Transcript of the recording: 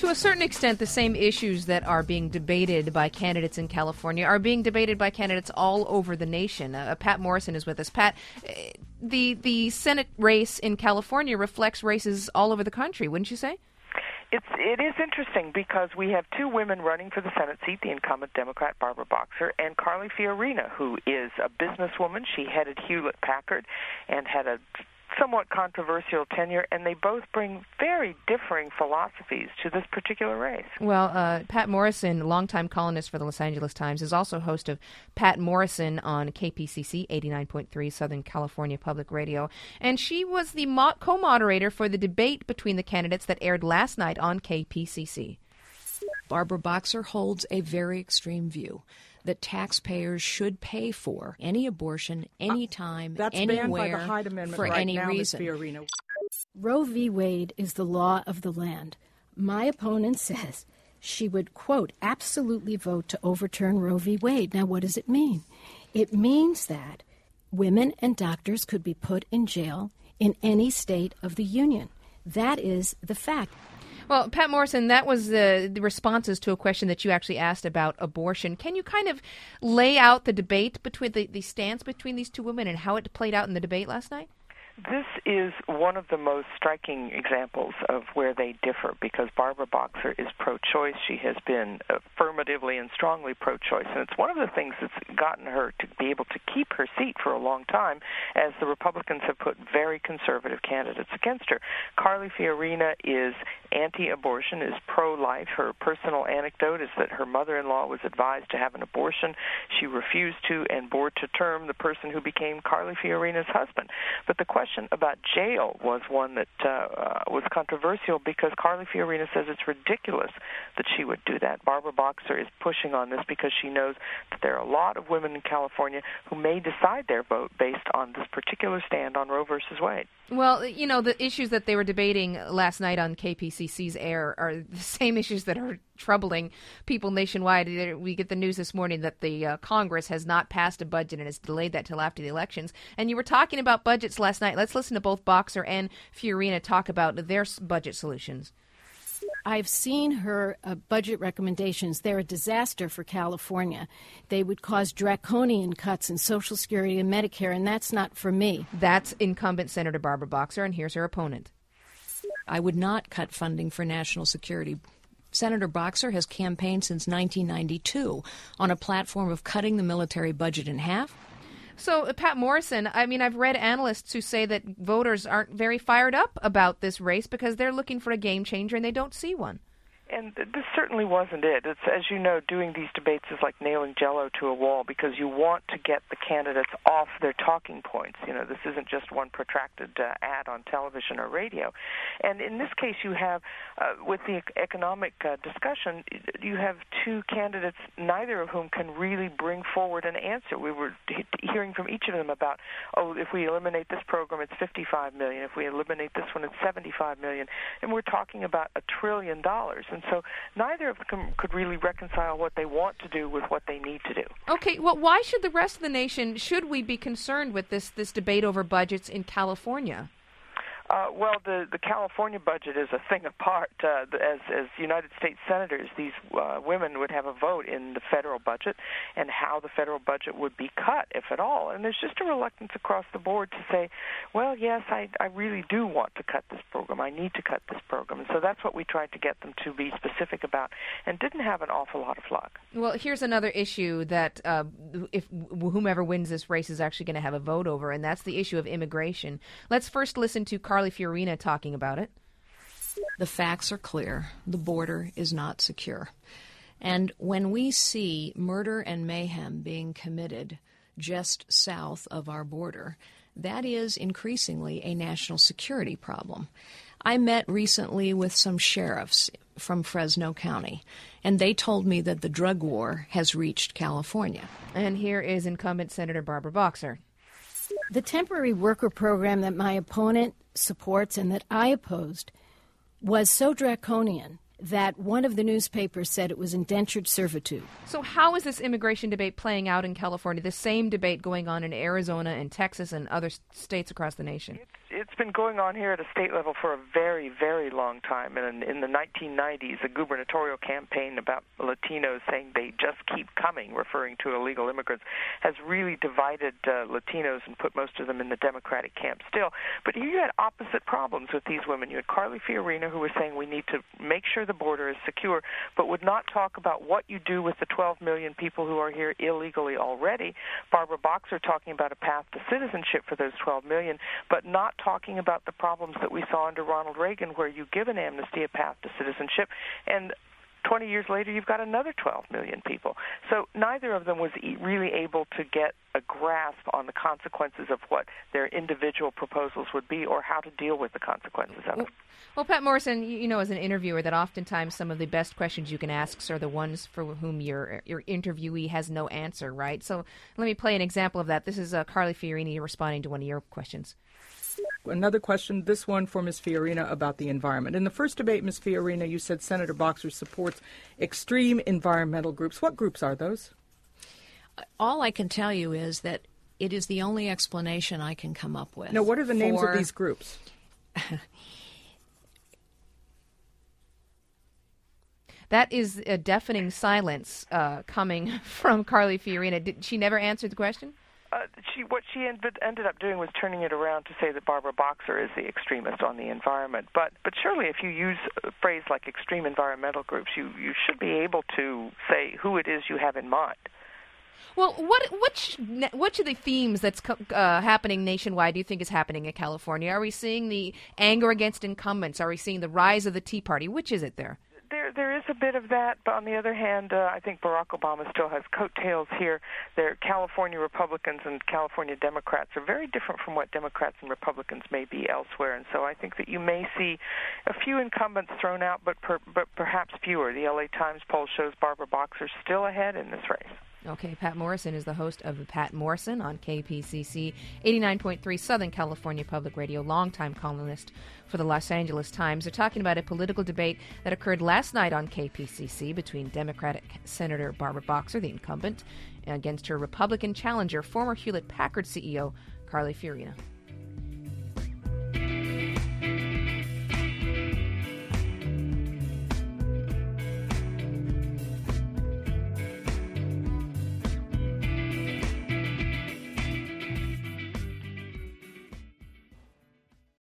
To a certain extent, the same issues that are being debated by candidates in California are being debated by candidates all over the nation. Uh, Patt Morrison is with us. Patt, uh, the the Senate race in California reflects races all over the country, wouldn't you say? It's it is interesting because we have two women running for the Senate seat: the incumbent Democrat Barbara Boxer and Carly Fiorina, who is a businesswoman. She headed Hewlett Packard and had a somewhat controversial tenure, and they both bring very differing philosophies to this particular race. Well, uh, Patt Morrison, longtime columnist for the Los Angeles Times, is also host of Patt Morrison on KPCC 89.3 Southern California Public Radio, and she was the mo- co-moderator for the debate between the candidates that aired last night on KPCC. Barbara Boxer holds a very extreme view that taxpayers should pay for any abortion, uh, anytime, That's anywhere, banned by the Hyde Amendment for right any now, reason. Roe v. Wade is the law of the land. My opponent says she would, quote, absolutely vote to overturn Roe v. Wade. Now, what does it mean? It means that women and doctors could be put in jail in any state of the Union. That is the fact. Well, Patt Morrison, that was the, the responses to a question that you actually asked about abortion. Can you kind of lay out the debate between the, the stance between these two women and how it played out in the debate last night? This is one of the most striking examples of where they differ because Barbara Boxer is pro choice. She has been affirmatively and strongly pro choice. And it's one of the things that's gotten her to be able to keep her seat for a long time as the Republicans have put very conservative candidates against her. Carly Fiorina is anti abortion, is pro life. Her personal anecdote is that her mother in law was advised to have an abortion. She refused to and bore to term the person who became Carly Fiorina's husband. But the question question about jail was one that uh, uh, was controversial because Carly Fiorina says it's ridiculous that she would do that. Barbara Boxer is pushing on this because she knows that there are a lot of women in California who may decide their vote based on this particular stand on Roe versus Wade. Well, you know, the issues that they were debating last night on KPCC's air are the same issues that are troubling people nationwide. We get the news this morning that the uh, Congress has not passed a budget and has delayed that till after the elections. And you were talking about budgets last night. Let's listen to both Boxer and Fiorina talk about their budget solutions. I've seen her uh, budget recommendations. They're a disaster for California. They would cause draconian cuts in Social Security and Medicare, and that's not for me. That's incumbent Senator Barbara Boxer, and here's her opponent. I would not cut funding for national security Senator Boxer has campaigned since 1992 on a platform of cutting the military budget in half. So, uh, Patt Morrison, I mean, I've read analysts who say that voters aren't very fired up about this race because they're looking for a game changer and they don't see one and this certainly wasn't it. It's as you know, doing these debates is like nailing jello to a wall because you want to get the candidates off their talking points. You know, this isn't just one protracted uh, ad on television or radio. And in this case, you have, uh, with the economic uh, discussion, you have two candidates, neither of whom can really bring forward an answer. We were hearing from each of them about, oh, if we eliminate this program, it's 55 million. If we eliminate this one, it's 75 million. And we're talking about a trillion dollars. And and so neither of them could really reconcile what they want to do with what they need to do. Okay, well, why should the rest of the nation should we be concerned with this this debate over budgets in California? Uh, well, the the California budget is a thing apart. Uh, as as United States senators, these uh, women would have a vote in the federal budget and how the federal budget would be cut, if at all. And there's just a reluctance across the board to say, well, yes, I I really do want to cut this program. I need to cut this program. And so that's what we tried to get them to be specific about, and didn't have an awful lot of luck. Well, here's another issue that uh, if whomever wins this race is actually going to have a vote over, and that's the issue of immigration. Let's first listen to Carl Carly Fiorina talking about it. The facts are clear. The border is not secure. And when we see murder and mayhem being committed just south of our border, that is increasingly a national security problem. I met recently with some sheriffs from Fresno County, and they told me that the drug war has reached California. And here is incumbent Senator Barbara Boxer. The temporary worker program that my opponent supports and that I opposed was so draconian that one of the newspapers said it was indentured servitude. So, how is this immigration debate playing out in California? The same debate going on in Arizona and Texas and other states across the nation. It's been going on here at a state level for a very, very long time. And in the 1990s, a gubernatorial campaign about Latinos saying they just keep coming, referring to illegal immigrants, has really divided uh, Latinos and put most of them in the Democratic camp still. But you had opposite problems with these women. You had Carly Fiorina, who was saying we need to make sure the border is secure, but would not talk about what you do with the 12 million people who are here illegally already. Barbara Boxer talking about a path to citizenship for those 12 million, but not talking about the problems that we saw under Ronald Reagan, where you give an amnesty a path to citizenship, and 20 years later, you've got another 12 million people. So neither of them was really able to get a grasp on the consequences of what their individual proposals would be or how to deal with the consequences of it. Well, Patt Morrison, you know, as an interviewer, that oftentimes some of the best questions you can ask are the ones for whom your your interviewee has no answer, right? So let me play an example of that. This is uh, Carly Fiorini responding to one of your questions. Another question, this one for Ms. Fiorina about the environment. In the first debate, Ms. Fiorina, you said Senator Boxer supports extreme environmental groups. What groups are those? All I can tell you is that it is the only explanation I can come up with. Now, what are the names of these groups? that is a deafening silence uh, coming from Carly Fiorina. Did she never answer the question? Uh, she what she ended up doing was turning it around to say that Barbara Boxer is the extremist on the environment. But but surely, if you use a phrase like extreme environmental groups, you you should be able to say who it is you have in mind. Well, what which which of the themes that's uh, happening nationwide do you think is happening in California? Are we seeing the anger against incumbents? Are we seeing the rise of the Tea Party? Which is it there? There there is a bit of that, but on the other hand, uh, I think Barack Obama still has coattails here. There, California Republicans and California Democrats are very different from what Democrats and Republicans may be elsewhere, and so I think that you may see a few incumbents thrown out, but per, but perhaps fewer. The LA Times poll shows Barbara Boxer still ahead in this race. Okay, Patt Morrison is the host of Patt Morrison on KPCC 89.3 Southern California Public Radio, longtime columnist for the Los Angeles Times. They're talking about a political debate that occurred last night on KPCC between Democratic Senator Barbara Boxer, the incumbent, against her Republican challenger, former Hewlett Packard CEO Carly Fiorina.